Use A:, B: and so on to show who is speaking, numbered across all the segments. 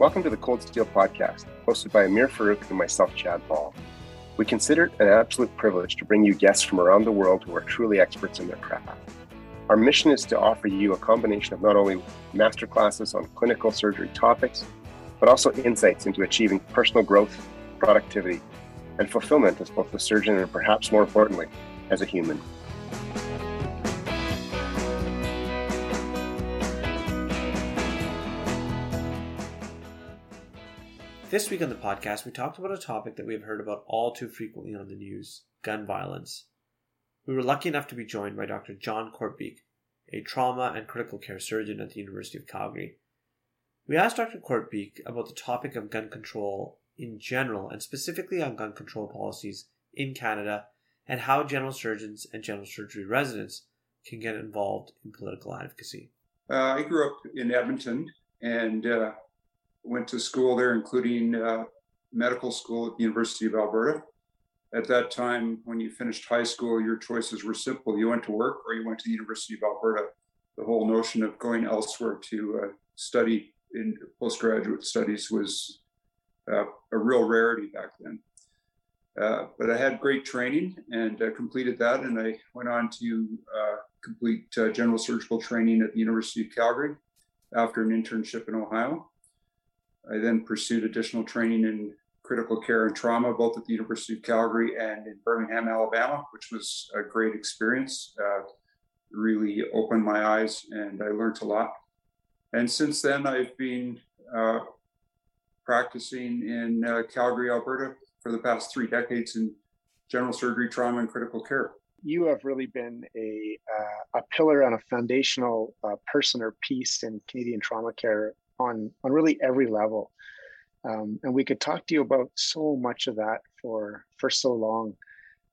A: Welcome to the Cold Steel Podcast, hosted by Amir Farouk and myself, Chad Ball. We consider it an absolute privilege to bring you guests from around the world who are truly experts in their craft. Our mission is to offer you a combination of not only masterclasses on clinical surgery topics, but also insights into achieving personal growth, productivity, and fulfillment as both a surgeon and perhaps more importantly, as a human.
B: This week on the podcast, we talked about a topic that we have heard about all too frequently on the news gun violence. We were lucky enough to be joined by Dr. John Kortbeek, a trauma and critical care surgeon at the University of Calgary. We asked Dr. Kortbeek about the topic of gun control in general and specifically on gun control policies in Canada and how general surgeons and general surgery residents can get involved in political advocacy.
C: Uh, I grew up in Edmonton and uh, went to school there, including uh, medical school at the University of Alberta. At that time, when you finished high school, your choices were simple. You went to work or you went to the University of Alberta. The whole notion of going elsewhere to uh, study in postgraduate studies was uh, a real rarity back then. Uh, but I had great training and uh, completed that, and I went on to uh, complete general surgical training at the University of Calgary after an internship in Ohio. I then pursued additional training in critical care and trauma, both at the University of Calgary and in Birmingham, Alabama, which was a great experience. Uh, really opened my eyes and I learned a lot. And since then, I've been uh, practicing in uh, Calgary, Alberta for the past three decades in general surgery, trauma, and critical care.
D: You have really been a, uh, a pillar and a foundational uh, person or piece in Canadian trauma care on on really every level. Um, and we could talk to you about so much of that for for so long.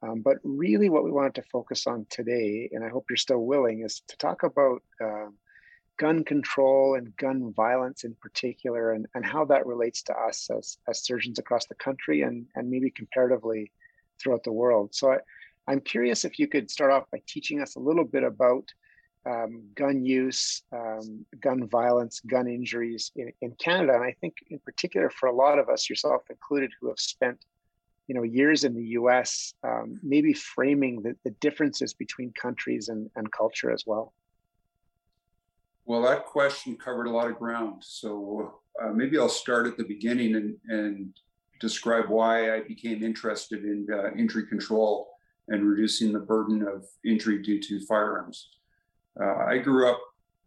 D: Um, but really, what we wanted to focus on today, and I hope you're still willing, is to talk about uh, gun control and gun violence in particular, and, and how that relates to us as, as surgeons across the country and, and maybe comparatively throughout the world. So I, I'm curious if you could start off by teaching us a little bit about um, gun use, um, gun violence, gun injuries in, in Canada. And I think, in particular, for a lot of us, yourself included, who have spent you know years in the U.S., um, maybe framing the, the differences between countries and, and culture as well.
C: Well, that question covered a lot of ground. So uh, maybe I'll start at the beginning and, and describe why I became interested in uh, injury control and reducing the burden of injury due to firearms. Uh, I grew up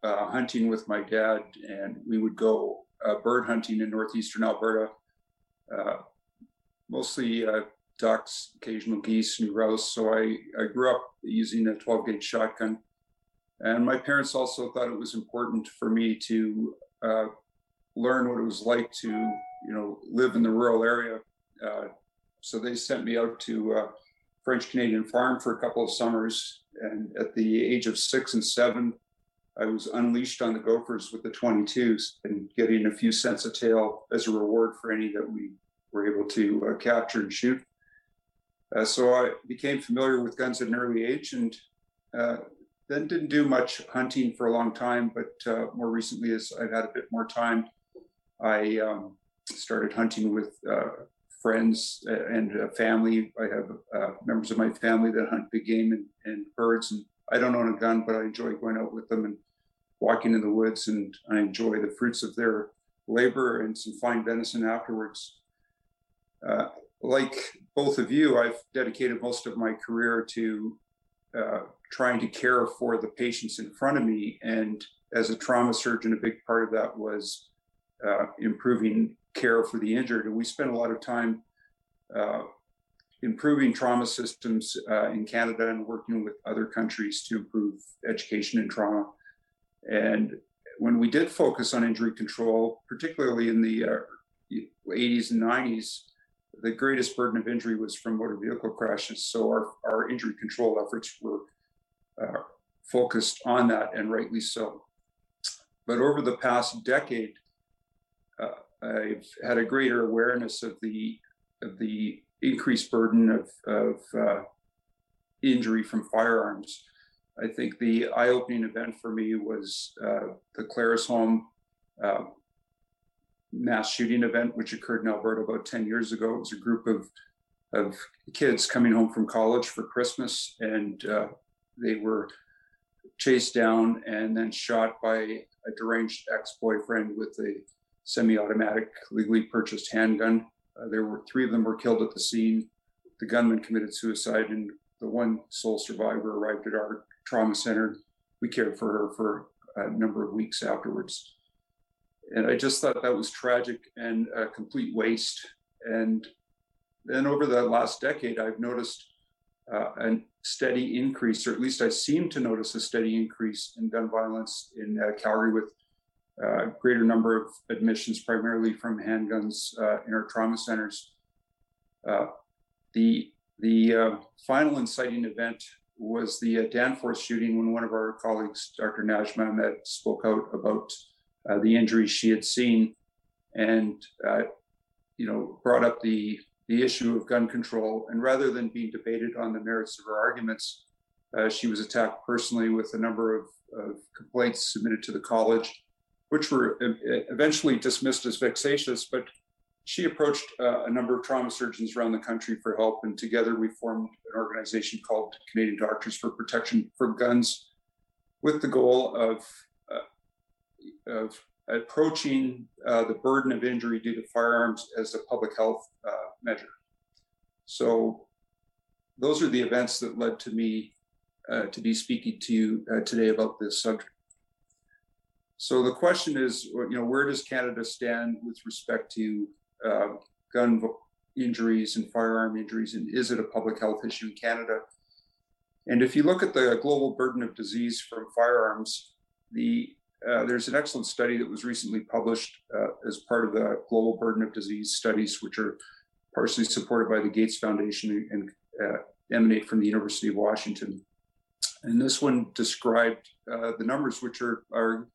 C: uh, hunting with my dad, and we would go uh, bird hunting in northeastern Alberta, uh, mostly uh, ducks, occasional geese, and grouse. So I, I grew up using a 12 gauge shotgun. And my parents also thought it was important for me to uh, learn what it was like to, you know, live in the rural area. so they sent me out to French Canadian farm for a couple of summers. And at the age of six and seven, I was unleashed on the gophers with the 22s and getting a few cents a tail as a reward for any that we were able to uh, capture and shoot. Uh, so I became familiar with guns at an early age and uh, then didn't do much hunting for a long time. But uh, more recently, as I've had a bit more time, I um, started hunting with uh, friends and family. I have uh, members of my family that hunt big game and, and, birds. And I don't own a gun, but I enjoy going out with them and walking in the woods. And I enjoy the fruits of their labor and some fine venison afterwards. Uh, like both of you, I've dedicated most of my career to uh, trying to care for the patients in front of me. And as a trauma surgeon, a big part of that was uh, improving care for the injured. And we spent a lot of time uh, improving trauma systems uh, in Canada and working with other countries to improve education in trauma. And when we did focus on injury control, particularly in the uh, 80s and 90s, the greatest burden of injury was from motor vehicle crashes. So our, our injury control efforts were uh, focused on that, and rightly so. But over the past decade, uh, I've had a greater awareness of the of the increased burden of of uh, injury from firearms. I think the eye-opening event for me was uh, the Claresholm uh, mass shooting event, which occurred in Alberta about 10 years ago. It was a group of, of kids coming home from college for Christmas, and uh, they were chased down and then shot by a deranged ex boyfriend with a semi automatic, legally purchased handgun. Uh, there were three of them were killed at the scene. The gunman committed suicide, and the one sole survivor arrived at our trauma center. We cared for her for a number of weeks afterwards. And I just thought that was tragic and a complete waste. And then over the last decade, I've noticed uh, a steady increase, or at least I seem to notice a steady increase in gun violence in uh, Calgary with uh, greater number of admissions, primarily from handguns uh, in our trauma centers. Uh, the the uh, final inciting event was the Danforth shooting when one of our colleagues, Dr. Najma Ahmed, spoke out about the injuries she had seen and you know brought up the the issue of gun control. And rather than being debated on the merits of her arguments, uh, she was attacked personally with a number of, of, complaints submitted to the college, which were eventually dismissed as vexatious. But she approached uh, a number of trauma surgeons around the country for help, and together we formed an organization called Canadian Doctors for Protection from Guns, with the goal of uh, of approaching uh, the burden of injury due to firearms as a public health uh, measure. So those are the events that led to me uh, to be speaking to you uh, today about this subject. So the question is, you know, where does Canada stand with respect to uh, gun injuries and firearm injuries, and is it a public health issue in Canada? And if you look at the global burden of disease from firearms, the uh, there's an excellent study that was recently published uh, as part of the global burden of disease studies, which are partially supported by the Gates Foundation and uh, emanate from the University of Washington. And this one described uh, the numbers, which are, are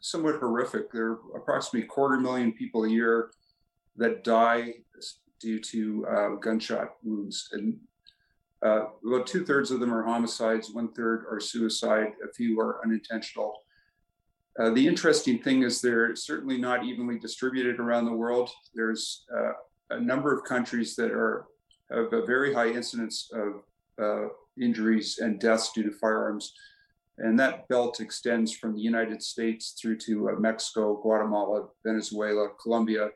C: somewhat horrific. There are approximately a quarter million people a year that die due to uh, gunshot wounds. And uh, about two thirds of them are homicides, one third are suicide, a few are unintentional. Uh, the interesting thing is they're certainly not evenly distributed around the world. There's uh, a number of countries that are have a very high incidence of uh, injuries and deaths due to firearms. And that belt extends from the United States through to uh, Mexico, Guatemala, Venezuela, Colombia,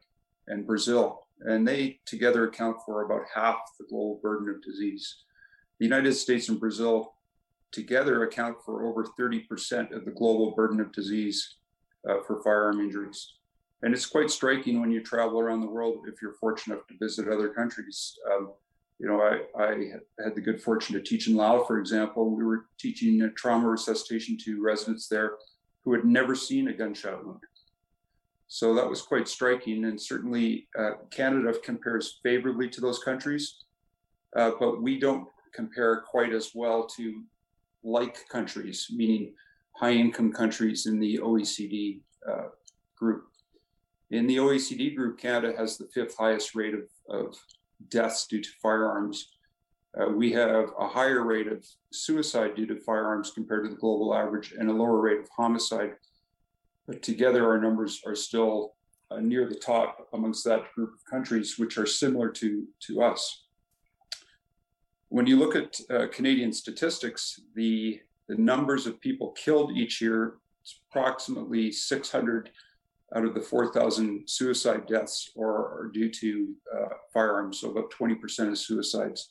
C: and Brazil. And they together account for about half the global burden of disease. The United States and Brazil together account for over 30% of the global burden of disease uh, for firearm injuries. And it's quite striking when you travel around the world if you're fortunate enough to visit other countries. Um, you know, I, I, had the good fortune to teach in Laos, for example. We were teaching trauma resuscitation to residents there who had never seen a gunshot wound. So that was quite striking. And certainly uh, Canada compares favorably to those countries, uh, but we don't compare quite as well to like countries, meaning high income countries in the OECD uh, group. In the OECD group, Canada has the fifth highest rate of, of deaths due to firearms. Uh, we have a higher rate of suicide due to firearms compared to the global average and a lower rate of homicide. But together, our numbers are still uh, near the top amongst that group of countries, which are similar to, to us. When you look at uh, Canadian statistics, the, the numbers of people killed each year, it's approximately 600 out of the 4,000 suicide deaths are, are due to uh, firearms, so about 20% of suicides.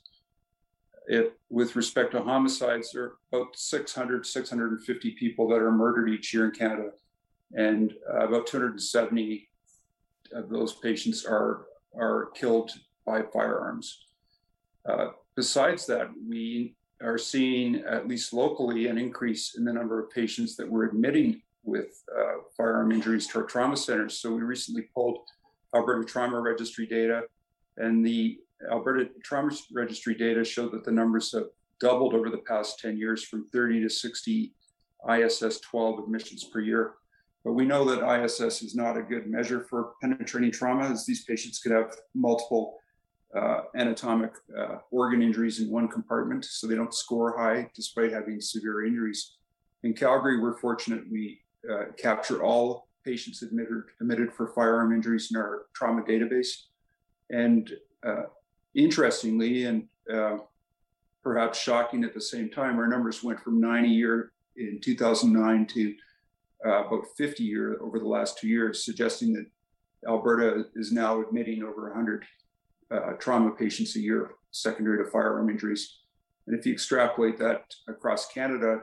C: It, with respect to homicides, there are about 600, 650 people that are murdered each year in Canada, and uh, about 270 of those patients are are killed by firearms. Uh, besides that, we are seeing, at least locally, an increase in the number of patients that we're admitting with uh, firearm injuries to our trauma centers. So we recently pulled Alberta Trauma Registry data, and the Alberta Trauma Registry data showed that the numbers have doubled over the past 10 years from 30 to 60 ISS 12 admissions per year. But we know that ISS is not a good measure for penetrating trauma, as these patients could have multiple uh, anatomic uh, organ injuries in one compartment, so they don't score high despite having severe injuries. In Calgary, we're fortunate we uh, capture all patients admitted admitted for firearm injuries in our trauma database, and uh, interestingly, and uh, perhaps shocking at the same time, our numbers went from 90 year in 2009 to uh, about 50 year over the last two years, suggesting that Alberta is now admitting over 100 uh, trauma patients a year secondary to firearm injuries. And if you extrapolate that across Canada,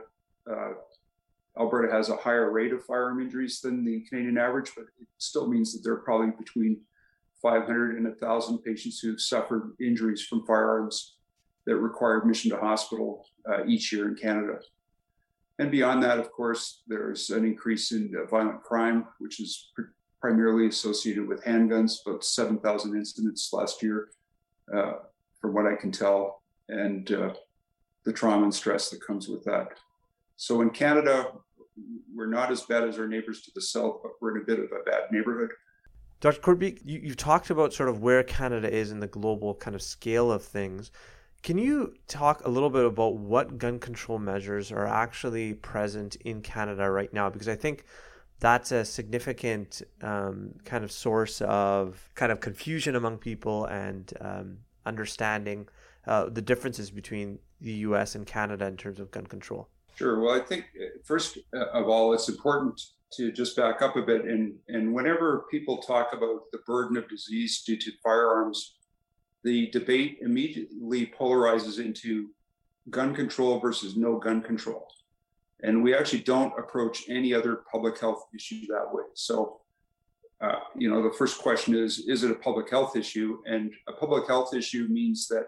C: uh, Alberta has a higher rate of firearm injuries than the Canadian average, but it still means that there are probably between 500 and 1,000 patients who've suffered injuries from firearms that require admission to hospital uh, each year in Canada. And beyond that, of course, there's an increase in uh, violent crime, which is pr- primarily associated with handguns, about 7,000 incidents last year, uh, from what I can tell, and uh, the trauma and stress that comes with that. So in Canada, we're not as bad as our neighbors to the south, but we're in a bit of a bad neighborhood.
B: Dr. Kortbeek, you, you've talked about sort of where Canada is in the global kind of scale of things. Can you talk a little bit about what gun control measures are actually present in Canada right now? Because I think that's a significant um, kind of source of kind of confusion among people and um, understanding uh, the differences between the U.S. and Canada in terms of gun control.
C: Sure. Well, I think uh, first uh, of all, it's important to just back up a bit. And, and whenever people talk about the burden of disease due to firearms, the debate immediately polarizes into gun control versus no gun control. And we actually don't approach any other public health issue that way. So, uh, you know, the first question is Is it a public health issue? And a public health issue means that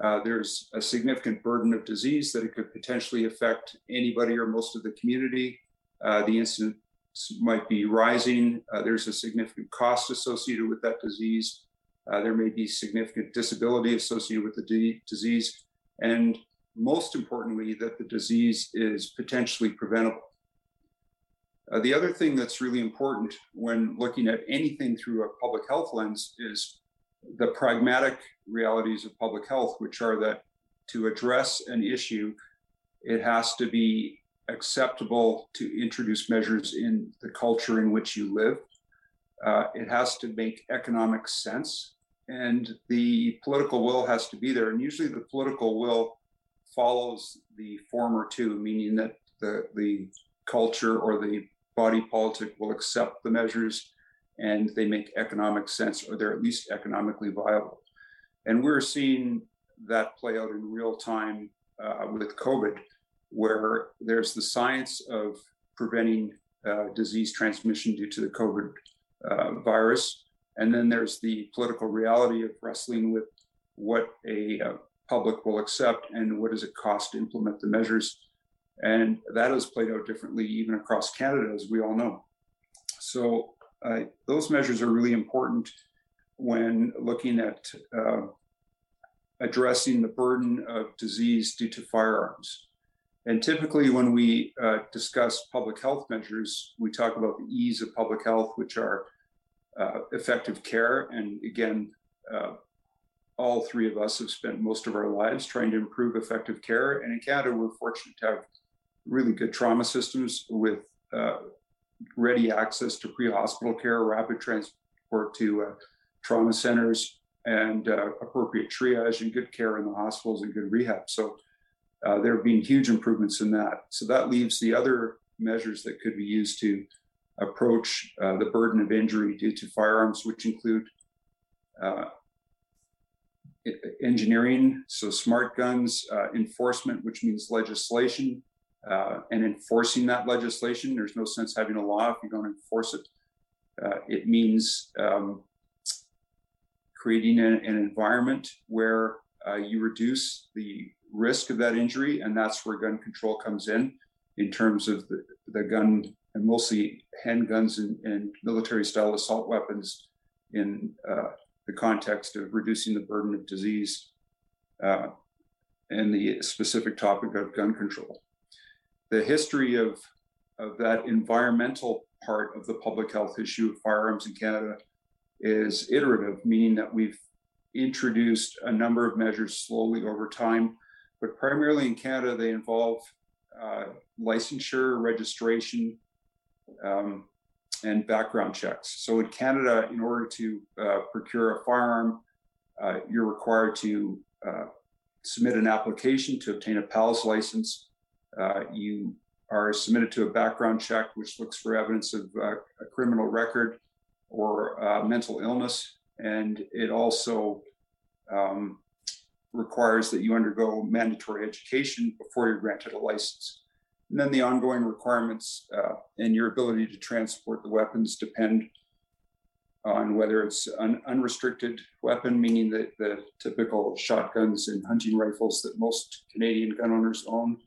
C: uh, there's a significant burden of disease that it could potentially affect anybody or most of the community. Uh, the incidence might be rising. Uh, there's a significant cost associated with that disease. Uh, there may be significant disability associated with the d- disease, and most importantly, that the disease is potentially preventable. Uh, the other thing that's really important when looking at anything through a public health lens is the pragmatic realities of public health, which are that to address an issue, it has to be acceptable to introduce measures in the culture in which you live. Uh, it has to make economic sense and the political will has to be there. And usually the political will follows the former two, meaning that the, the culture or the body politic will accept the measures and they make economic sense or they're at least economically viable. And we're seeing that play out in real time uh, with COVID, where there's the science of preventing uh, disease transmission due to the COVID uh, virus. And then there's the political reality of wrestling with what a uh, public will accept and what does it cost to implement the measures. And that has played out differently even across Canada, as we all know. So uh, those measures are really important when looking at uh, addressing the burden of disease due to firearms. And typically, when we uh, discuss public health measures, we talk about the E's of public health, which are uh, effective care. And again, uh, all three of us have spent most of our lives trying to improve effective care. And in Canada, we're fortunate to have really good trauma systems with uh, ready access to pre hospital care, rapid transport to uh, trauma centers, and uh, appropriate triage and good care in the hospitals and good rehab. So uh, there have been huge improvements in that. So that leaves the other measures that could be used to approach uh, the burden of injury due to firearms, which include uh, engineering, so smart guns, uh, enforcement, which means legislation, uh, and enforcing that legislation. There's no sense having a law if you don't enforce it. Uh, it means um, creating an, an, environment where uh, you reduce the risk of that injury, and that's where gun control comes in, in terms of the, the gun and mostly handguns and, and military style assault weapons in uh, the context of reducing the burden of disease uh, and the specific topic of gun control. The history of, of that environmental part of the public health issue of firearms in Canada is iterative, meaning that we've introduced a number of measures slowly over time, but primarily in Canada, they involve uh, licensure, registration, um, and background checks. So in Canada, in order to uh, procure a firearm, uh, you're required to uh, submit an application to obtain a PALS license. Uh, you are submitted to a background check, which looks for evidence of uh, a criminal record or uh, mental illness. And it also um, requires that you undergo mandatory education before you're granted a license. And then the ongoing requirements uh, and your ability to transport the weapons depend on whether it's an unrestricted weapon, meaning that the typical shotguns and hunting rifles that most Canadian gun owners own,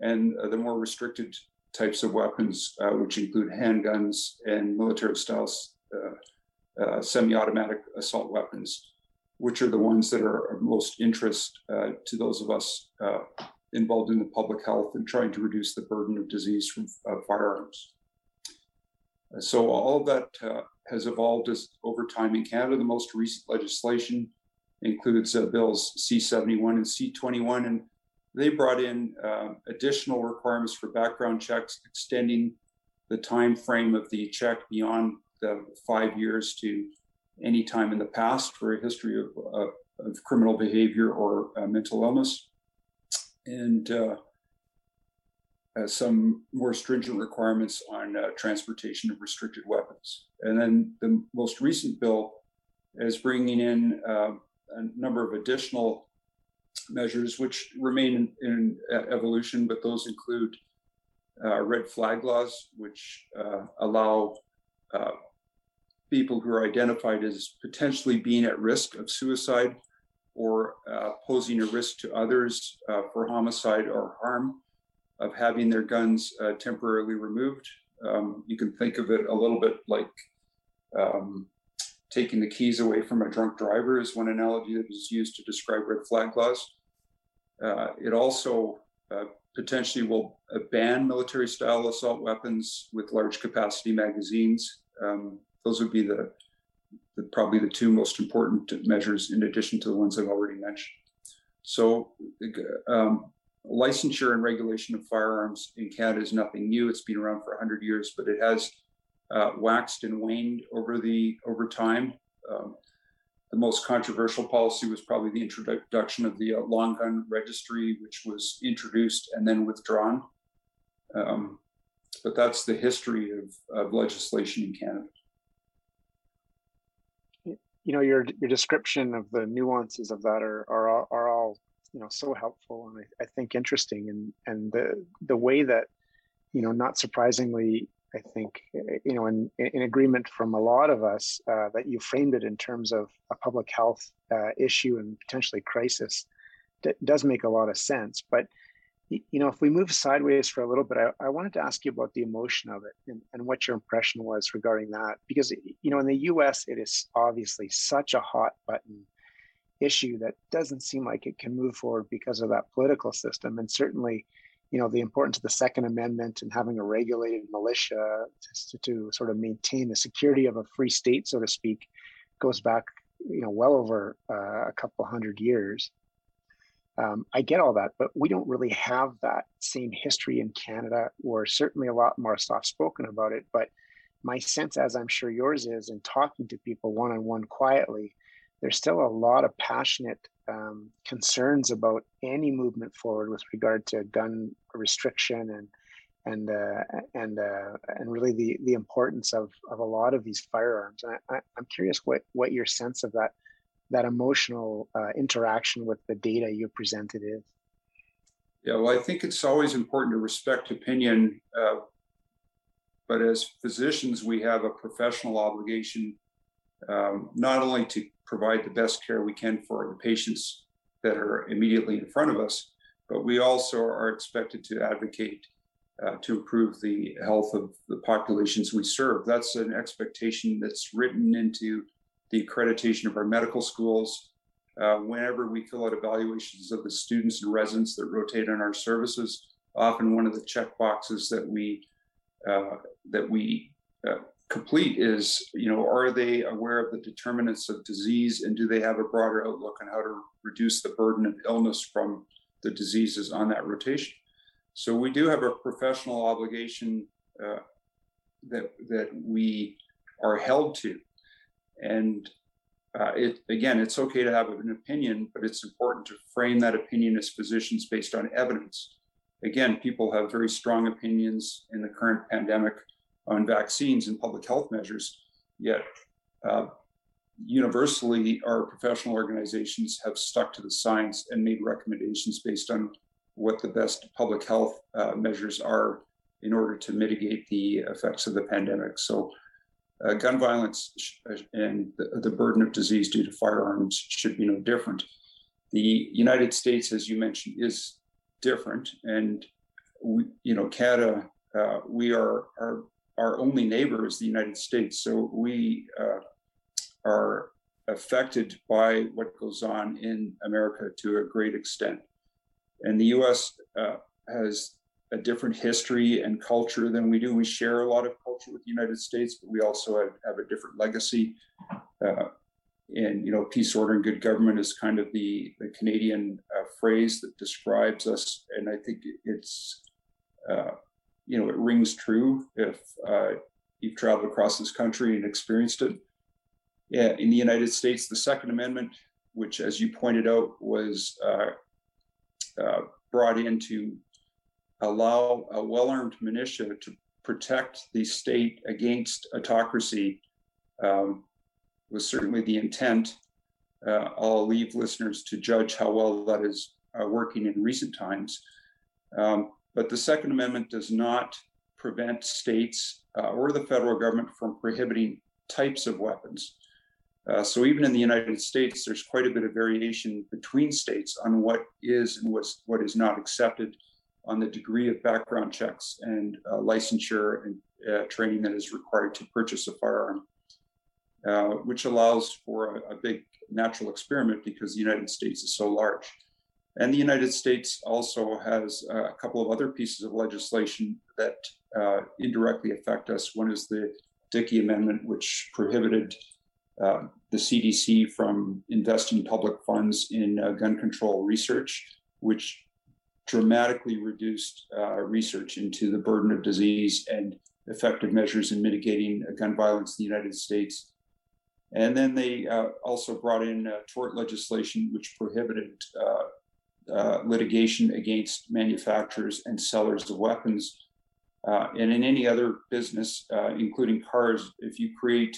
C: and uh, the more restricted types of weapons, uh, which include handguns and military styles, uh, semi automatic assault weapons, which are the ones that are of most interest to those of us involved in the public health and trying to reduce the burden of disease from firearms. So all that uh, has evolved as over time in Canada. The most recent legislation includes uh, bills C71 and C21, and they brought in uh, additional requirements for background checks, extending the time frame of the check beyond the five years to any time in the past for a history of, of criminal behavior or uh, mental illness and uh, some more stringent requirements on uh, transportation of restricted weapons. And then the most recent bill is bringing in uh, a number of additional measures, which remain in, in evolution, but those include uh, red flag laws, which uh, allow people who are identified as potentially being at risk of suicide or uh, posing a risk to others uh, for homicide or harm of having their guns uh, temporarily removed. Um, you can think of it a little bit like um, taking the keys away from a drunk driver is one analogy that was used to describe red flag laws. Uh, it also uh, potentially will uh, ban military style assault weapons with large capacity magazines. Um, those would be the the, probably the two most important measures in addition to the ones I've already mentioned. So um, licensure and regulation of firearms in Canada is nothing new. It's been around for 100 years, but it has uh, waxed and waned over the over time. Um, the most controversial policy was probably the introduction of the uh, long gun registry, which was introduced and then withdrawn. Um, but that's the history of, of legislation in Canada
D: you know your your description of the nuances of that are are are all you know so helpful and I, I think interesting and and the the way that you know not surprisingly I think you know in in agreement from a lot of us uh, that you framed it in terms of a public health uh, issue and potentially crisis d- does make a lot of sense but you know, if we move sideways for a little bit, I, I wanted to ask you about the emotion of it and, and what your impression was regarding that. Because, you know, in the US, it is obviously such a hot button issue that doesn't seem like it can move forward because of that political system. And certainly, you know, the importance of the Second Amendment and having a regulated militia to, to sort of maintain the security of a free state, so to speak, goes back, you know, well over uh, a couple hundred years. Um, I get all that, but we don't really have that same history in Canada. We're certainly a lot more soft spoken about it. But my sense, as I'm sure yours is, in talking to people one on one quietly, there's still a lot of passionate um, concerns about any movement forward with regard to gun restriction and and uh, and uh, and really the the importance of of a lot of these firearms. And I, am curious what what your sense of that that emotional uh, interaction with the data you presented is?
C: Yeah, well, I think it's always important to respect opinion. Uh, but as physicians, we have a professional obligation um, not only to provide the best care we can for the patients that are immediately in front of us, but we also are expected to advocate uh, to improve the health of the populations we serve. That's an expectation that's written into the accreditation of our medical schools. Uh, whenever we fill out evaluations of the students and residents that rotate on our services, often one of the check boxes that we uh, that we uh, complete is, you know, are they aware of the determinants of disease and do they have a broader outlook on how to reduce the burden of illness from the diseases on that rotation? So we do have a professional obligation uh, that that we are held to. And uh, it again, it's okay to have an opinion, but it's important to frame that opinion as physicians based on evidence. Again, people have very strong opinions in the current pandemic on vaccines and public health measures, yet uh, universally, our professional organizations have stuck to the science and made recommendations based on what the best public health uh, measures are in order to mitigate the effects of the pandemic. So, uh, gun violence and the, the, burden of disease due to firearms should be no different. The United States, as you mentioned, is different, and we, you know, Canada, uh, we are our our only neighbor is the United States, so we uh, are affected by what goes on in America to a great extent. And the US uh, has a different history and culture than we do. We share a lot of culture with the United States, but we also have, have a different legacy. Uh, and you know, peace, order, and good government is kind of the the Canadian uh, phrase that describes us, and I think it's uh, you know it rings true if uh, you've traveled across this country and experienced it. Yeah, in the United States, the Second Amendment, which, as you pointed out, was uh, uh, brought in to allow a well armed militia to protect the state against autocracy, um, was certainly the intent. Uh, I'll leave listeners to judge how well that is uh, working in recent times. Um, but the Second Amendment does not prevent states uh, or the federal government from prohibiting types of weapons. Uh, so even in the United States, there's quite a bit of variation between states on what is and what's, what is not accepted on the degree of background checks and uh, licensure and uh, training that is required to purchase a firearm, uh, which allows for a, a, big natural experiment because the United States is so large. And the United States also has a couple of other pieces of legislation that uh, indirectly affect us. One is the Dickey Amendment, which prohibited uh, the CDC from investing public funds in uh, gun control research, which dramatically reduced uh, research into the burden of disease and effective measures in mitigating uh, gun violence in the United States. And then they uh, also brought in tort legislation, which prohibited litigation against manufacturers and sellers of weapons. and in any other business, including cars, if you create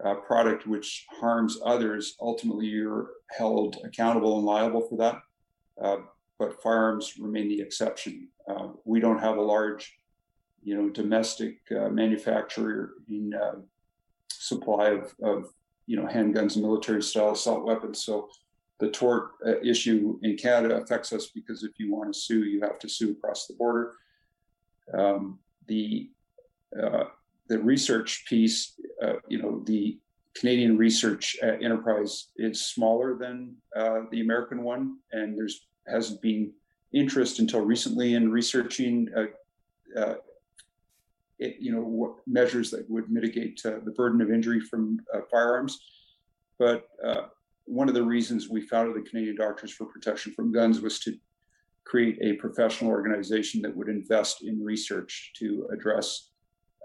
C: a product which harms others, ultimately you're held accountable and liable for that. Uh, but firearms remain the exception. Uh, we don't have a large, you know, domestic uh, in uh, supply of, of, you know, handguns and military-style assault weapons. So the tort uh, issue in Canada affects us because if you want to sue, you have to sue across the border. Um, the the research piece, uh, you know, the Canadian research uh, enterprise is smaller than uh, the American one, and there's hasn't been interest until recently in researching, uh, uh, it, you know, measures that would mitigate uh, the burden of injury from firearms. But one of the reasons we founded the Canadian Doctors for Protection from Guns was to create a professional organization that would invest in research to address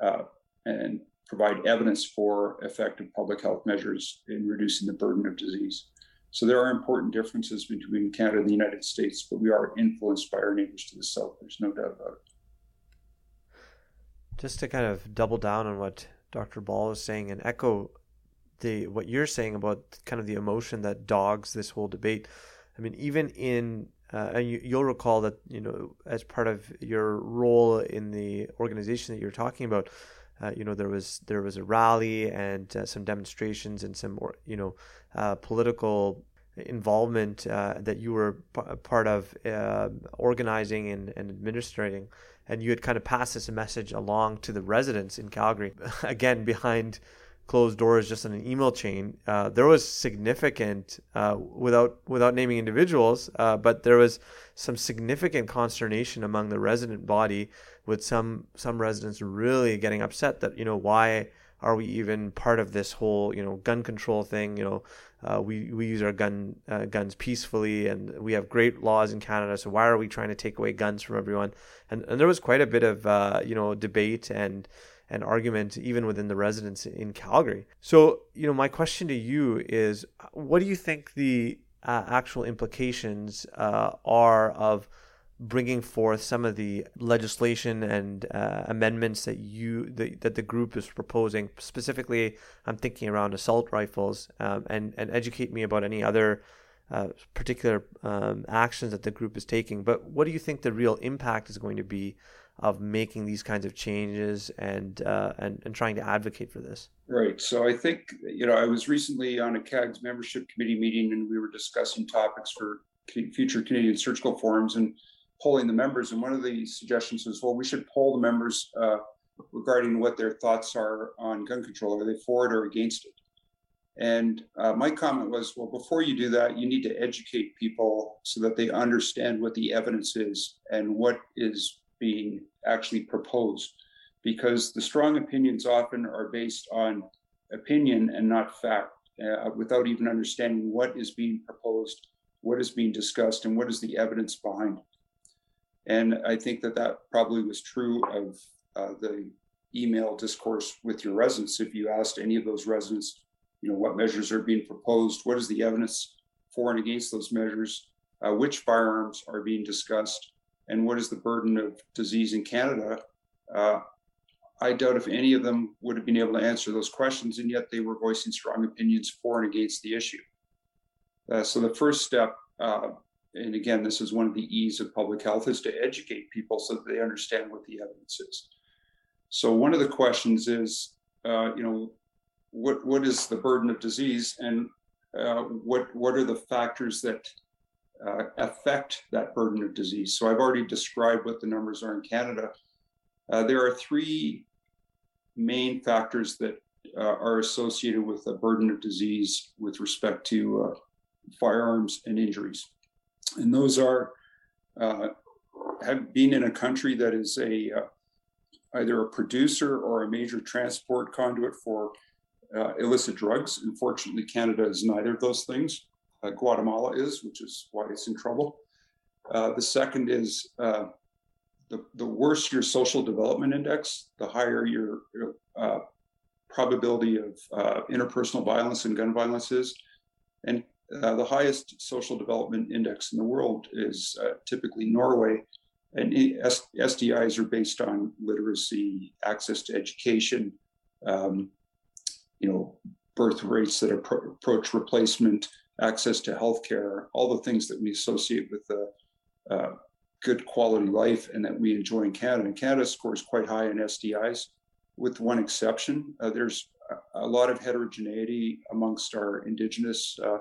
C: uh, and provide evidence for effective public health measures in reducing the burden of disease. So there are important differences between Canada and the United States, but we are influenced by our neighbors to the south. There's no doubt about it.
B: Just to kind of double down on what Dr. Ball is saying and echo the what you're saying about kind of the emotion that dogs this whole debate. I mean, even in uh, and you, will recall that you know as part of your role in the organization that you're talking about, uh, you know there was there was a rally and uh, some demonstrations and some you know uh, political involvement uh, that you were p- part of uh, organizing and, and administrating and you had kind of passed this message along to the residents in Calgary again behind closed doors just on an email chain. Uh, there was significant without without naming individuals but there was some significant consternation among the resident body with some some residents really getting upset that you know why are we even part of this whole you know gun control thing? You know uh, we we use our gun uh, guns peacefully and we have great laws in Canada so why are we trying to take away guns from everyone? And and there was quite a bit of uh, you know debate and and argument even within the residents in Calgary. So, you know, my question to you is what do you think the uh, actual implications uh, are of bringing forth some of the legislation and uh, amendments that you that the group is proposing specifically i'm thinking around assault rifles um, and and educate me about any other uh, particular um, actions that the group is taking but what do you think the real impact is going to be of making these kinds of changes and uh, and, and trying to advocate for this
C: right so i think you know i was recently on a CAGS membership committee meeting and we were discussing topics for future canadian surgical forums and polling the members. And one of the suggestions was, well, we should poll the members uh, regarding what their thoughts are on gun control. Are they for it or against it? And uh, my comment was, well, before you do that, you need to educate people so that they understand what the evidence is and what is being actually proposed. Because the strong opinions often are based on opinion and not fact, uh, without even understanding what is being proposed, what is being discussed, and what is the evidence behind it. And I think that that probably was true of uh, the email discourse with your residents. If you asked any of those residents, you know, what measures are being proposed, what is the evidence for and against those measures, uh, which firearms are being discussed, and what is the burden of disease in Canada, uh, I doubt if any of them would have been able to answer those questions, and yet they were voicing strong opinions for and against the issue. Uh, so the first step uh, and again, this is one of the E's of public health is to educate people so that they understand what the evidence is. So one of the questions is, uh, you know, what what is the burden of disease, and uh, what what are the factors that uh, affect that burden of disease? So I've already described what the numbers are in Canada. Uh, there are three main factors that uh, are associated with the burden of disease with respect to uh, firearms and injuries and those are uh, have been in a country that is a uh, either a producer or a major transport conduit for illicit drugs. Unfortunately, Canada is neither of those things. Uh, Guatemala is, which is why it's in trouble. Uh, the second is uh, the, the worse your social development index, the higher your probability of interpersonal violence and gun violence is. And uh, the highest social development index in the world is uh, typically Norway, and SDIs are based on literacy, access to education, um, you know, birth rates that approach replacement, access to healthcare, all the things that we associate with a uh, good quality life and that we enjoy in Canada. And Canada scores quite high in SDIs, with one exception. Uh, there's a lot of heterogeneity amongst our Indigenous uh,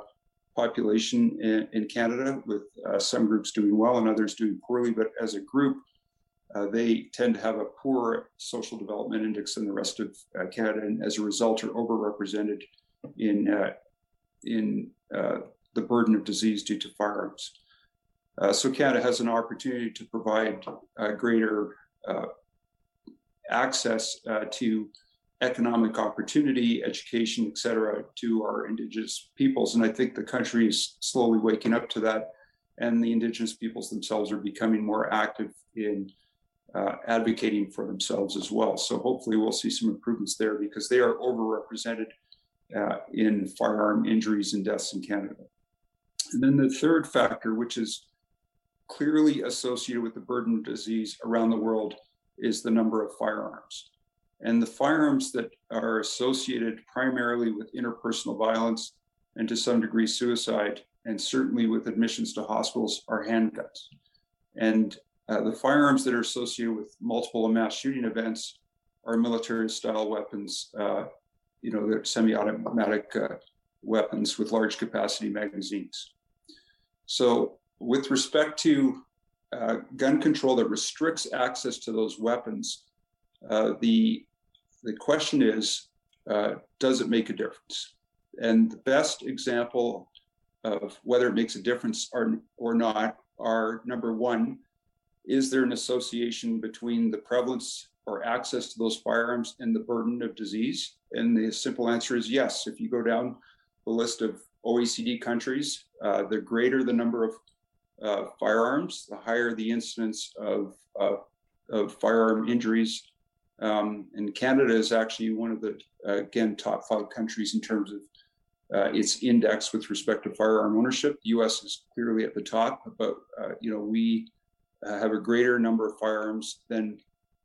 C: population in, in Canada, with uh, some groups doing well and others doing poorly. But as a group, uh, they tend to have a poor social development index than the rest of uh, Canada, and as a result, are overrepresented in uh, in uh, the burden of disease due to firearms. Uh, so Canada has an opportunity to provide greater access to economic opportunity, education, et cetera, to our Indigenous peoples. And I think the country is slowly waking up to that. And the Indigenous peoples themselves are becoming more active in uh, advocating for themselves as well. So hopefully we'll see some improvements there because they are overrepresented uh, in firearm injuries and deaths in Canada. And then the third factor, which is clearly associated with the burden of disease around the world, is the number of firearms. And the firearms that are associated primarily with interpersonal violence and to some degree suicide, and certainly with admissions to hospitals, are handguns. And uh, the firearms that are associated with multiple mass shooting events are military style weapons, uh, you know, they're semi automatic uh, weapons with large capacity magazines. So, with respect to uh, gun control that restricts access to those weapons, uh, the the question is, uh, does it make a difference? And the best example of whether it makes a difference or, or not are number one, is there an association between the prevalence or access to those firearms and the burden of disease? And the simple answer is yes. If you go down the list of OECD countries, uh, the greater the number of uh, firearms, the higher the incidence of, uh, of firearm injuries Um, and Canada is actually one of the, uh, again, top five countries in terms of uh, its index with respect to firearm ownership. The U.S. is clearly at the top, but uh, you know we have a greater number of firearms than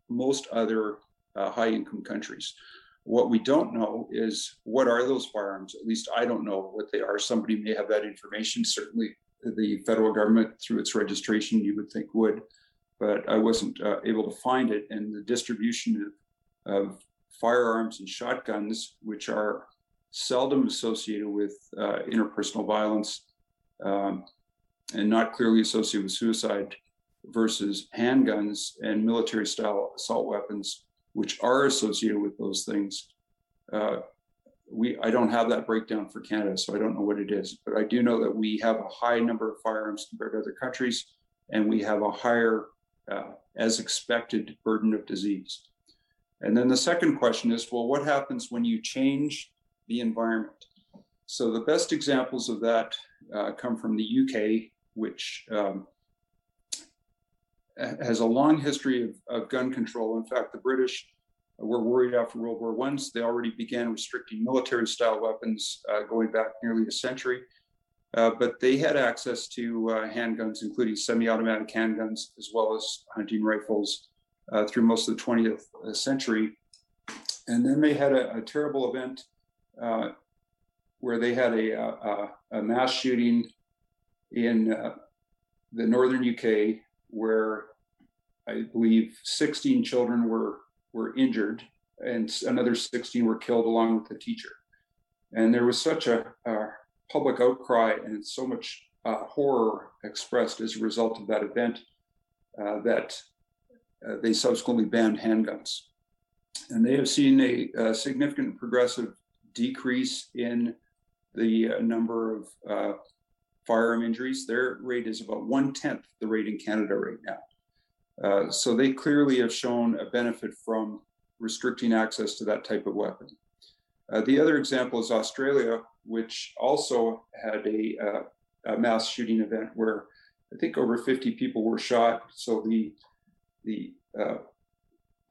C: most other uh, high-income countries. What we don't know is what are those firearms. At least I don't know what they are. Somebody may have that information. Certainly, the federal government, through its registration, you would think would, but I wasn't uh, able to find it. And the distribution of, of firearms and shotguns, which are seldom associated with uh, interpersonal violence um, and not clearly associated with suicide versus handguns and military style assault weapons, which are associated with those things. Uh, we I don't have that breakdown for Canada, so I don't know what it is. But I do know that we have a high number of firearms compared to other countries, and we have a higher, uh, as expected, burden of disease. And then the second question is, well, what happens when you change the environment. So the best examples of that uh, come from the UK, which um, has a long history of, of, gun control. In fact, the British were worried after World War One, so they already began restricting military-style weapons uh, going back nearly a century. Uh, but they had access to uh, handguns, including semi-automatic handguns, as well as hunting rifles, uh, through most of the 20th uh, century. And then they had a, a terrible event uh, where they had a, a, a mass shooting in the northern UK where I believe 16 children were were injured and another 16 were killed along with the teacher. And there was such a, a public outcry and so much uh, horror expressed as a result of that event uh, that uh, they subsequently banned handguns. And they have seen a, a significant progressive decrease in the uh, number of uh, firearm injuries. Their rate is about one tenth the rate in Canada right now. Uh, so they clearly have shown a benefit from restricting access to that type of weapon. Uh, the other example is Australia, which also had a, uh, a, mass shooting event where I think over 50 people were shot. So the the uh,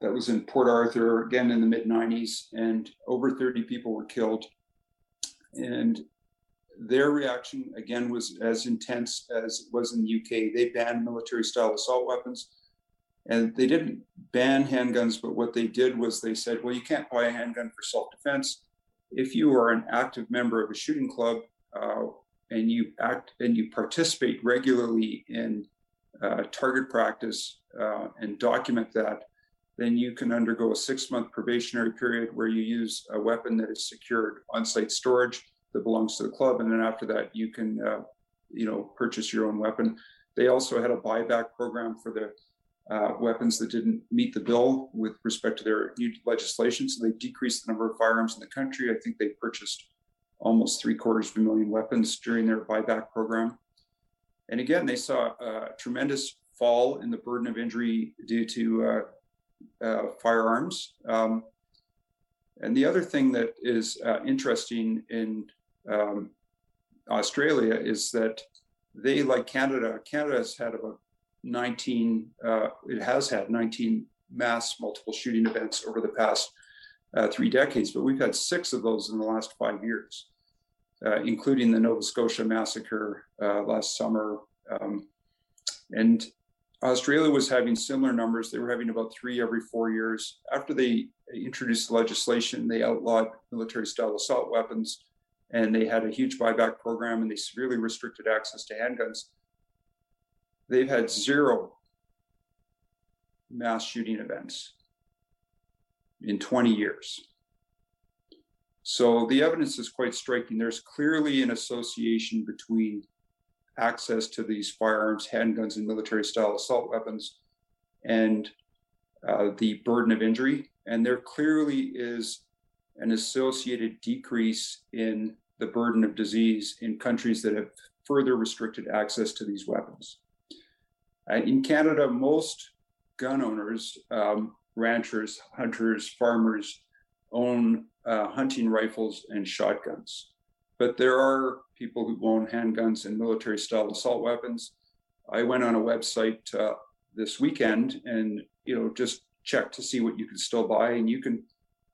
C: that was in Port Arthur, again in the mid 90s, and over 30 people were killed. And their reaction, again, was as intense as it was in the UK. They banned military style assault weapons. And they didn't ban handguns, but what they did was they said, well, you can't buy a handgun for self defense. If you are an active member of a shooting club uh, and you act and you participate regularly in uh, target practice uh, and document that, then you can undergo a six month probationary period where you use a weapon that is secured on site storage that belongs to the club. And then after that, you can, uh, you know, purchase your own weapon. They also had a buyback program for the uh, weapons that didn't meet the bill with respect to their new legislation. So they decreased the number of firearms in the country. I think they purchased almost three quarters of a million weapons during their buyback program. And again, they saw a tremendous fall in the burden of injury due to uh, uh, firearms. Um, and the other thing that is uh, interesting in um, Australia is that they, like Canada, Canada has had about 19, uh, it has had 19 mass multiple shooting events over the past uh, three decades, but we've had six of those in the last five years, uh, including the Nova Scotia massacre uh, last summer. Um, and Australia was having similar numbers. They were having about three every four years. After they introduced legislation, they outlawed military style assault weapons and they had a huge buyback program and they severely restricted access to handguns. They've had zero mass shooting events in 20 years. So the evidence is quite striking. There's clearly an association between access to these firearms, handguns, and military style assault weapons, and uh, the burden of injury. And there clearly is an associated decrease in the burden of disease in countries that have further restricted access to these weapons. Uh, in Canada, most gun owners, um, ranchers, hunters, farmers own uh, hunting rifles and shotguns. But there are people who own handguns and military style assault weapons. I went on a website uh, this weekend and you know just check to see what you can still buy, and you can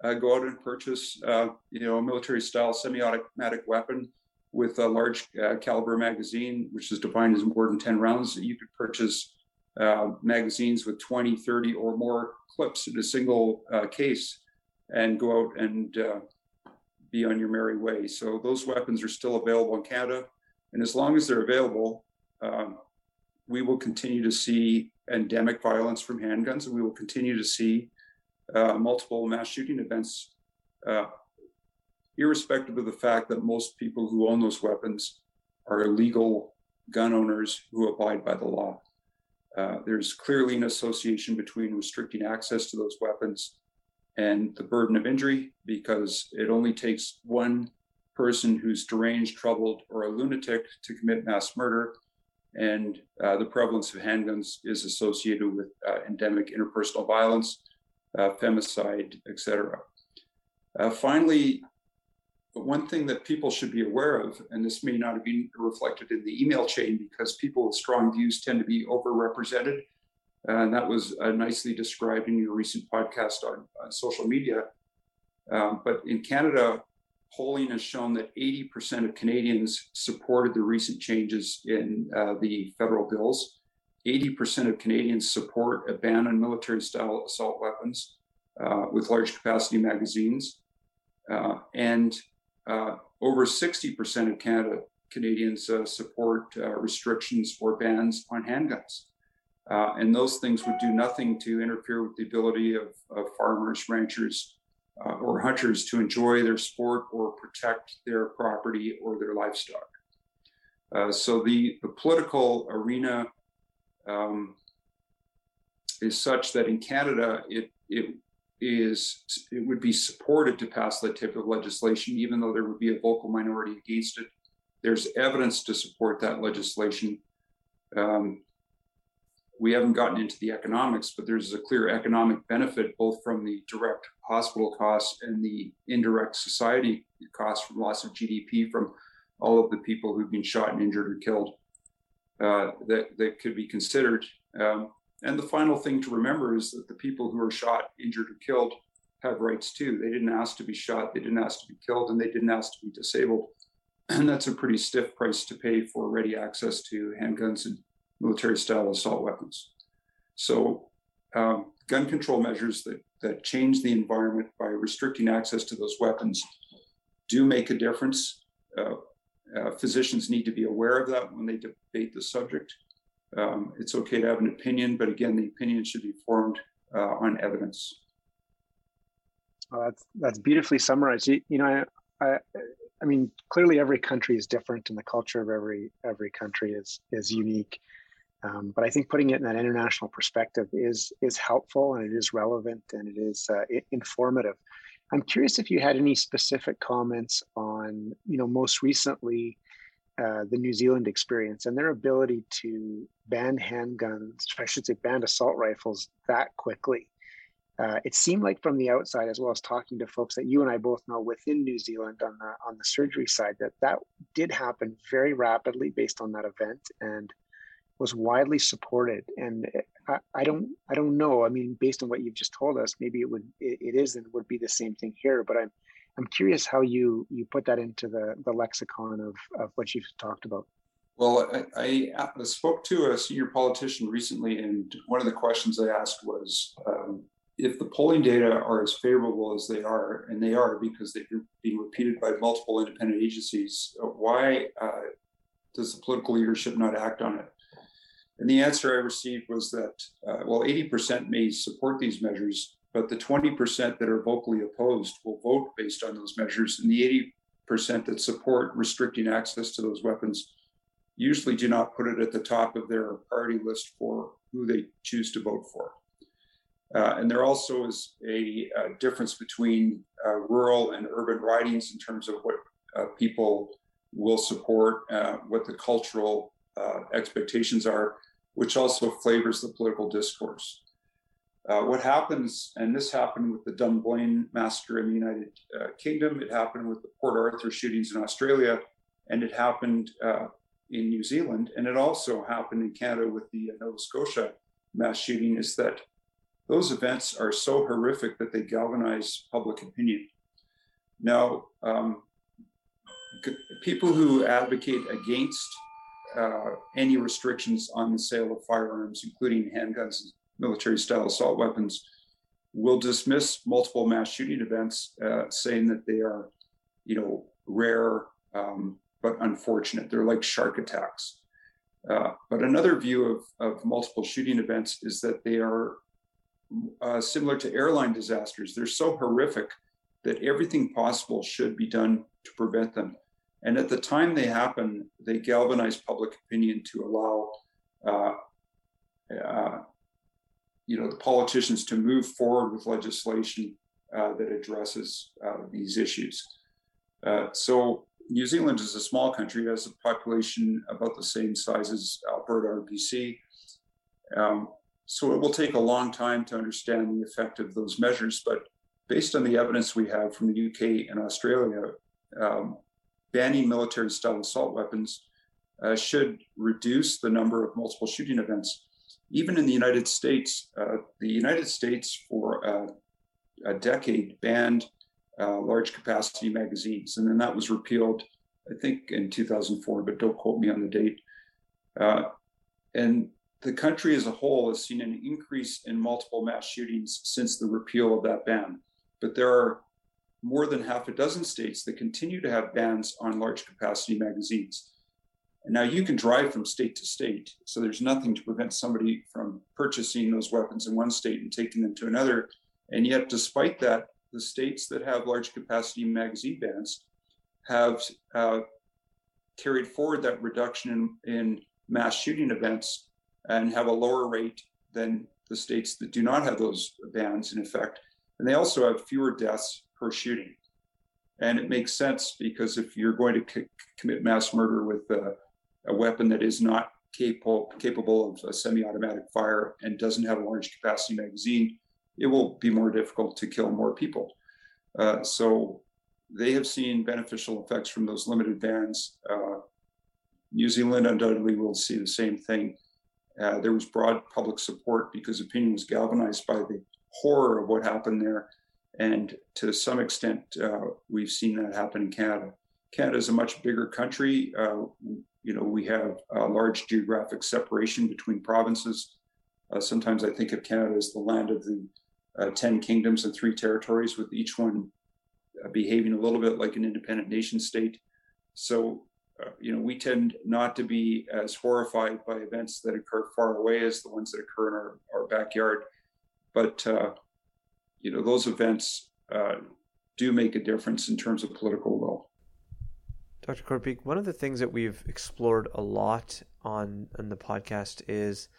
C: uh, go out and purchase, uh, you know, a military-style semi-automatic weapon with a large uh, caliber magazine, which is defined as more than 10 rounds. You could purchase uh, magazines with 20, 30, or more clips in a single uh, case and go out and uh, be on your merry way. So those weapons are still available in Canada. And as long as they're available, um, we will continue to see endemic violence from handguns, and we will continue to see uh, multiple mass shooting events, uh, irrespective of the fact that most people who own those weapons are illegal gun owners who abide by the law. Uh, there's clearly an association between restricting access to those weapons and the burden of injury because it only takes one person who's deranged, troubled, or a lunatic to commit mass murder. And uh, the prevalence of handguns is associated with uh, endemic interpersonal violence, femicide, etc. Uh, finally, one thing that people should be aware of, and this may not have been reflected in the email chain because people with strong views tend to be overrepresented. And that was uh, nicely described in your recent podcast on, on social media. Um, but in Canada, polling has shown that 80% of Canadians supported the recent changes in uh, the federal bills. 80% of Canadians support a ban on military style assault weapons uh, with large capacity magazines. Uh, and uh, over 60% of Canada Canadians uh, support uh, restrictions or bans on handguns. and those things would do nothing to interfere with the ability of, of farmers, ranchers, uh, or hunters to enjoy their sport or protect their property or their livestock. Uh, so the, the political arena um, is such that in Canada it it is it would be supported to pass that type of legislation, even though there would be a vocal minority against it. There's evidence to support that legislation. Um, we haven't gotten into the economics, but there's a clear economic benefit both from the direct hospital costs and the indirect society costs from loss of GDP from all of the people who've been shot and injured or killed uh, that, that could be considered. Um, and the final thing to remember is that the people who are shot, injured, or killed have rights too. They didn't ask to be shot, they didn't ask to be killed, and they didn't ask to be disabled. And that's a pretty stiff price to pay for ready access to handguns and military style assault weapons. So, um, gun control measures that, that change the environment by restricting access to those weapons do make a difference. Uh, uh, physicians need to be aware of that when they debate the subject. Um, it's okay to have an opinion, but again, the opinion should be formed uh, on evidence.
D: Well, that's that's beautifully summarized. You, you know, I, I, I mean, clearly every country is different, and the culture of every every country is is unique. Um, but I think putting it in that international perspective is is helpful and it is relevant and it is uh, informative. I'm curious if you had any specific comments on, you know, most recently uh, the New Zealand experience and their ability to ban handguns, I should say, ban assault rifles that quickly. Uh, it seemed like from the outside, as well as talking to folks that you and I both know within New Zealand on the on the surgery side, that that did happen very rapidly based on that event, and was widely supported. And I, I, don't I don't know. I mean, based on what you've just told us, maybe it would it, it is and would be the same thing here. But I'm I'm curious how you you put that into the the lexicon of of what you've talked about.
C: Well, I, I spoke to a senior politician recently, and one of the questions I asked was. Um, if the polling data are as favorable as they are, and they are because they're being repeated by multiple independent agencies, why uh, does the political leadership not act on it? And the answer I received was that, uh, well, 80% may support these measures, but the 20% that are vocally opposed will vote based on those measures. And the 80% that support restricting access to those weapons usually do not put it at the top of their party list for who they choose to vote for. Uh, and there also is a, difference between uh, rural and urban ridings in terms of what uh, people will support, uh, what the cultural uh, expectations are which also flavors the political discourse. Uh, what happens, and this happened with the Dunblane massacre in the United uh, Kingdom, it happened with the Port Arthur shootings in Australia, and it happened uh, in New Zealand, and it also happened in Canada with the Nova Scotia mass shooting, is that those events are so horrific that they galvanize public opinion. Now, um, people who advocate against uh, any restrictions on the sale of firearms, including handguns and military style assault weapons, will dismiss multiple mass shooting events, uh, saying that they are, you know, rare um, but unfortunate. They're like shark attacks. Uh, but another view of, of multiple shooting events is that they are uh, similar to airline disasters. They're so horrific that everything possible should be done to prevent them. And at the time they happen, they galvanize public opinion to allow, uh, uh, you know, the politicians to move forward with legislation uh, that addresses uh, these issues. Uh, so New Zealand is a small country, has a population about the same size as Alberta or BC. Um, so it will take a long time to understand the effect of those measures. But based on the evidence we have from the UK and Australia, um, banning military style assault weapons uh, should reduce the number of multiple shooting events. Even in the United States, uh, the United States for uh, a decade banned uh, large capacity magazines, and then that was repealed, I think, in 2004, but don't quote me on the date. Uh, and the country as a whole has seen an increase in multiple mass shootings since the repeal of that ban. But there are more than half a dozen states that continue to have bans on large capacity magazines. And now you can drive from state to state, so there's nothing to prevent somebody from purchasing those weapons in one state and taking them to another. And yet, despite that, the states that have large capacity magazine bans have uh, carried forward that reduction in, in mass shooting events and have a lower rate than the states that do not have those bans in effect. And they also have fewer deaths per shooting. And it makes sense because if you're going to c- commit mass murder with a, a, weapon that is not capable capable of a semi-automatic fire and doesn't have a large capacity magazine, it will be more difficult to kill more people. Uh, so they have seen beneficial effects from those limited bans. Uh, New Zealand undoubtedly will see the same thing. Uh, there was broad public support because opinion was galvanized by the horror of what happened there. And to some extent, uh, we've seen that happen in Canada. Canada is a much bigger country. Uh, you know, we have a large geographic separation between provinces. Uh, sometimes I think of Canada as the land of the uh, 10 kingdoms and three territories, with each one uh, behaving a little bit like an independent nation state. So, uh, you know, we tend not to be as horrified by events that occur far away as the ones that occur in our, our backyard. But you know, those events uh, do make a difference in terms of political will.
B: Dr. Kortbeek, one of the things that we've explored a lot on, on the podcast is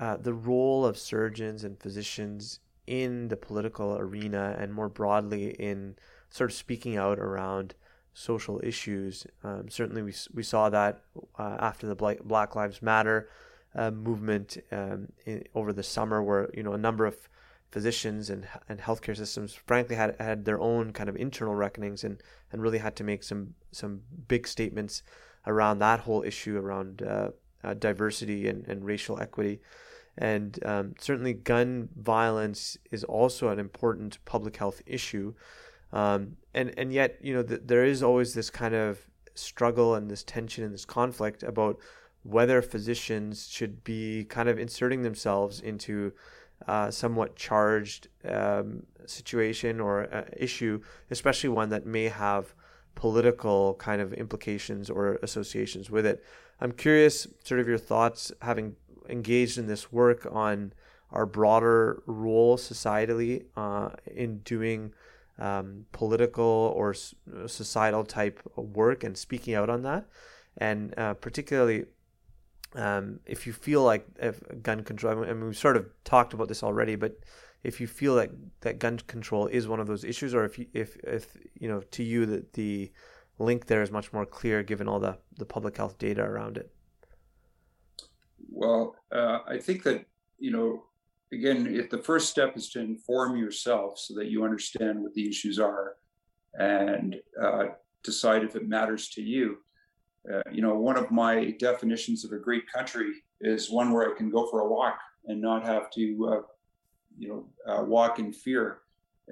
B: uh, the role of surgeons and physicians in the political arena and more broadly in sort of speaking out around social issues. Um, certainly, we, we saw that uh, after the Black Lives Matter uh, movement um, in, over the summer, where you know a number of physicians and and healthcare systems frankly had had their own kind of internal reckonings and and really had to make some some big statements around that whole issue around uh, uh, diversity and, and racial equity. And um, certainly gun violence is also an important public health issue. Um, and and yet you know th- there is always this kind of struggle and this tension and this conflict about whether physicians should be kind of inserting themselves into uh, somewhat charged um, situation or uh, issue, especially one that may have political kind of implications or associations with it. I'm curious, sort of your thoughts, having engaged in this work on our broader role societally uh, in doing um, political or societal type work and speaking out on that, and uh, particularly um, if you feel like gun control, I mean, we've sort of talked about this already, but if you feel that that gun control is one of those issues, or if you, if if you know to you that the link there is much more clear given all the the public health data around it.
C: Well, uh, I think that you know, again, if the first step is to inform yourself so that you understand what the issues are, and uh, decide if it matters to you uh, you know, one of my definitions of a great country is one where I can go for a walk and not have to uh, you know, uh, walk in fear.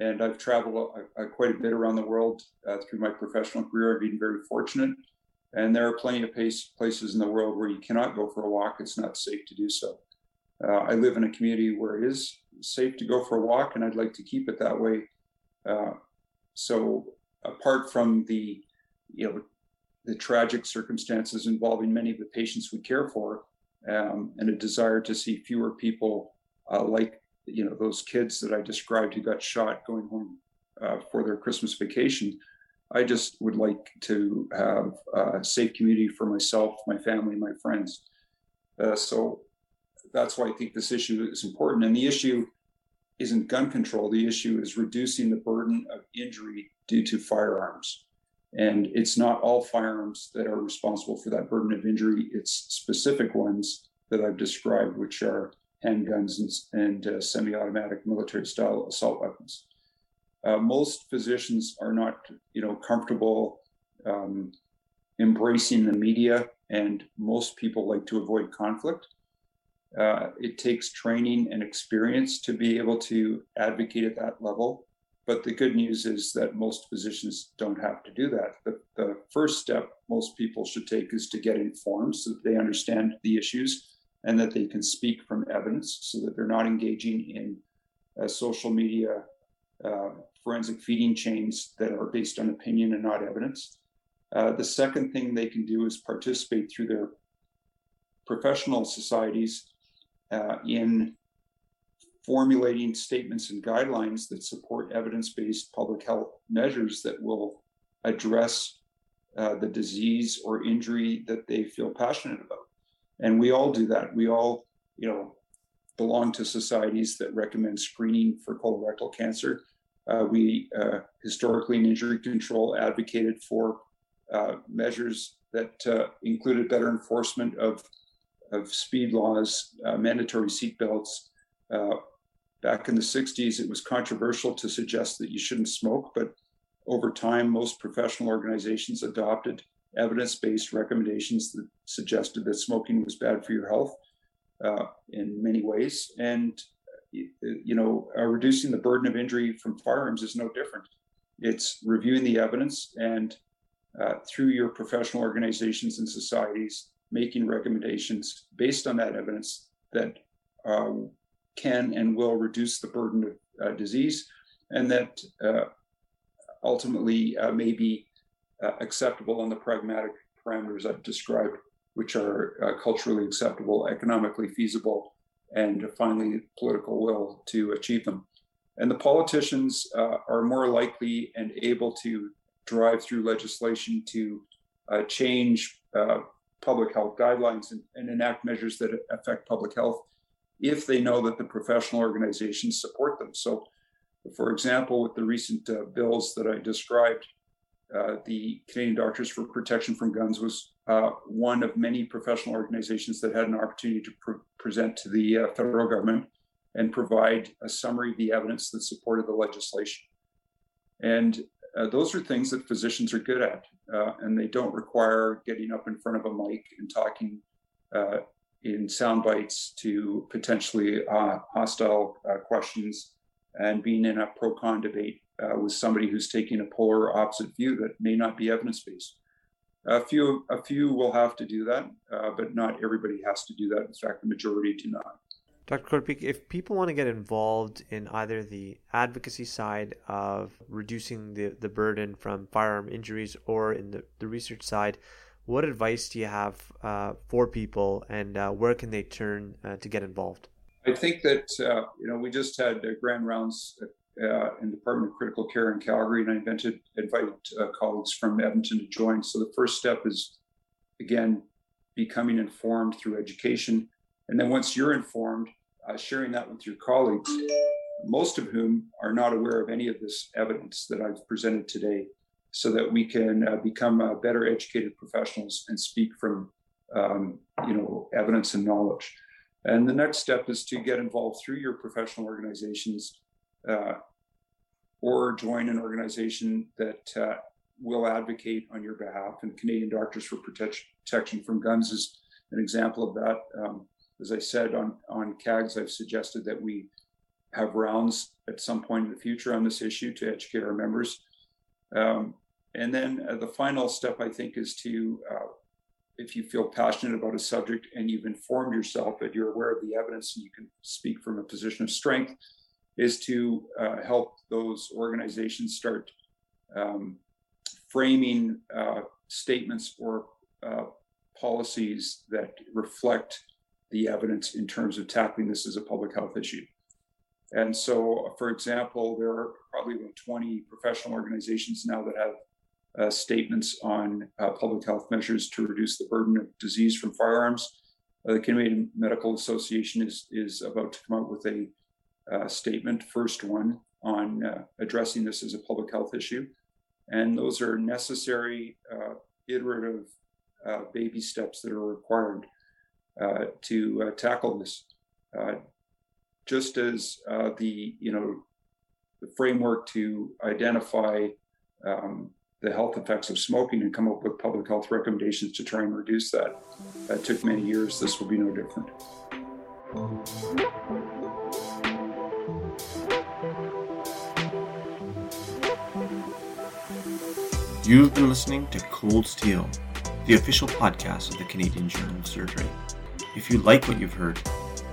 C: And I've traveled uh, quite a bit around the world through my professional career. I've been very fortunate. And there are plenty of pace, places in the world where you cannot go for a walk. It's not safe to do so. Uh, I live in a community where it is safe to go for a walk, and I'd like to keep it that way. Uh, so, apart from the, you know, the tragic circumstances involving many of the patients we care for, um, and a desire to see fewer people uh, like you know those kids that I described who got shot going home uh, for their Christmas vacation. I just would like to have a safe community for myself, my family, my friends. Uh, so that's why I think this issue is important. And the issue isn't gun control. The issue is reducing the burden of injury due to firearms. And it's not all firearms that are responsible for that burden of injury. It's specific ones that I've described, which are handguns and, and uh, semi-automatic military-style assault weapons. Uh, most physicians are not, you know, comfortable um, embracing the media, and most people like to avoid conflict. Uh, it takes training and experience to be able to advocate at that level. But the good news is that most physicians don't have to do that. The, the first step most people should take is to get informed so that they understand the issues and that they can speak from evidence so that they're not engaging in uh, social media uh, forensic feeding chains that are based on opinion and not evidence. Uh, the second thing they can do is participate through their professional societies uh, in formulating statements and guidelines that support evidence based public health measures that will address uh, the disease or injury that they feel passionate about. And we all do that. We all, you know, belong to societies that recommend screening for colorectal cancer. Uh, we uh, historically in injury control advocated for uh, measures that uh, included better enforcement of, of speed laws, uh, mandatory seatbelts, uh, Back in the 60s, it was controversial to suggest that you shouldn't smoke, but over time, most professional organizations adopted evidence based recommendations that suggested that smoking was bad for your health uh, in many ways. And, you know, uh, reducing the burden of injury from firearms is no different. It's reviewing the evidence and uh, through your professional organizations and societies, making recommendations based on that evidence that uh, can and will reduce the burden of uh, disease, and that uh, ultimately uh, may be uh, acceptable on the pragmatic parameters I've described, which are uh, culturally acceptable, economically feasible, and finally political will to achieve them. And the politicians are more likely and able to drive through legislation to change public health guidelines and, and enact measures that affect public health if they know that the professional organizations support them. So, for example, with the recent uh, bills that I described, uh, the Canadian Doctors for Protection from Guns was uh, one of many professional organizations that had an opportunity to pre- present to the uh, federal government and provide a summary of the evidence that supported the legislation. And uh, those are things that physicians are good at, uh, and they don't require getting up in front of a mic and talking uh, in sound bites to potentially uh, hostile uh, questions and being in a pro con debate uh, with somebody who's taking a polar opposite view that may not be evidence based. A few, a few will have to do that, uh, but not everybody has to do that. In fact, the majority do not.
B: Dr. Kortbeek, if people want to get involved in either the advocacy side of reducing the, the burden from firearm injuries or in the, the research side, what advice do you have uh, for people, and uh, where can they turn uh, to get involved?
C: I think that uh, you know we just had grand rounds uh, in the Department of Critical Care in Calgary, and I invented, invited uh, colleagues from Edmonton to join. So the first step is again becoming informed through education, and then once you're informed, sharing that with your colleagues, most of whom are not aware of any of this evidence that I've presented today so that we can uh, become uh, better educated professionals and speak from um, you know evidence and knowledge. And the next step is to get involved through your professional organizations uh, or join an organization that uh, will advocate on your behalf. And Canadian Doctors for Protection from Guns is an example of that. Um, as I said on, on CAGS, I've suggested that we have rounds at some point in the future on this issue to educate our members. Um, and then uh, the final step, I think, is to, uh, if you feel passionate about a subject and you've informed yourself and you're aware of the evidence and you can speak from a position of strength, is to uh, help those organizations start um, framing uh, statements or uh, policies that reflect the evidence in terms of tackling this as a public health issue. And so, for example, there are probably about 20 professional organizations now that have uh, statements on uh, public health measures to reduce the burden of disease from firearms. Uh, the Canadian Medical Association is, is about to come out with a uh, statement, first one, on uh, addressing this as a public health issue. And those are necessary, iterative baby steps that are required to tackle this just as uh, the you know the framework to identify um, the health effects of smoking and come up with public health recommendations to try and reduce that. That took many years. This will be no different.
B: You've been listening to Cold Steel, the official podcast of the Canadian Journal of Surgery. If you like what you've heard,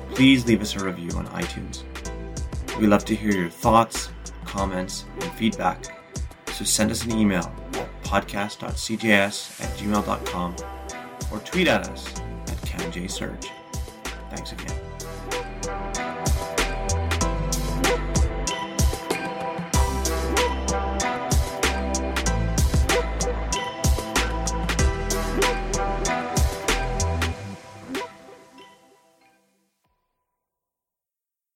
B: please leave us a review on iTunes. We love to hear your thoughts, comments, and feedback, so send us an email podcast.cjs at gmail.com or tweet at us at CanJSurge. Thanks again.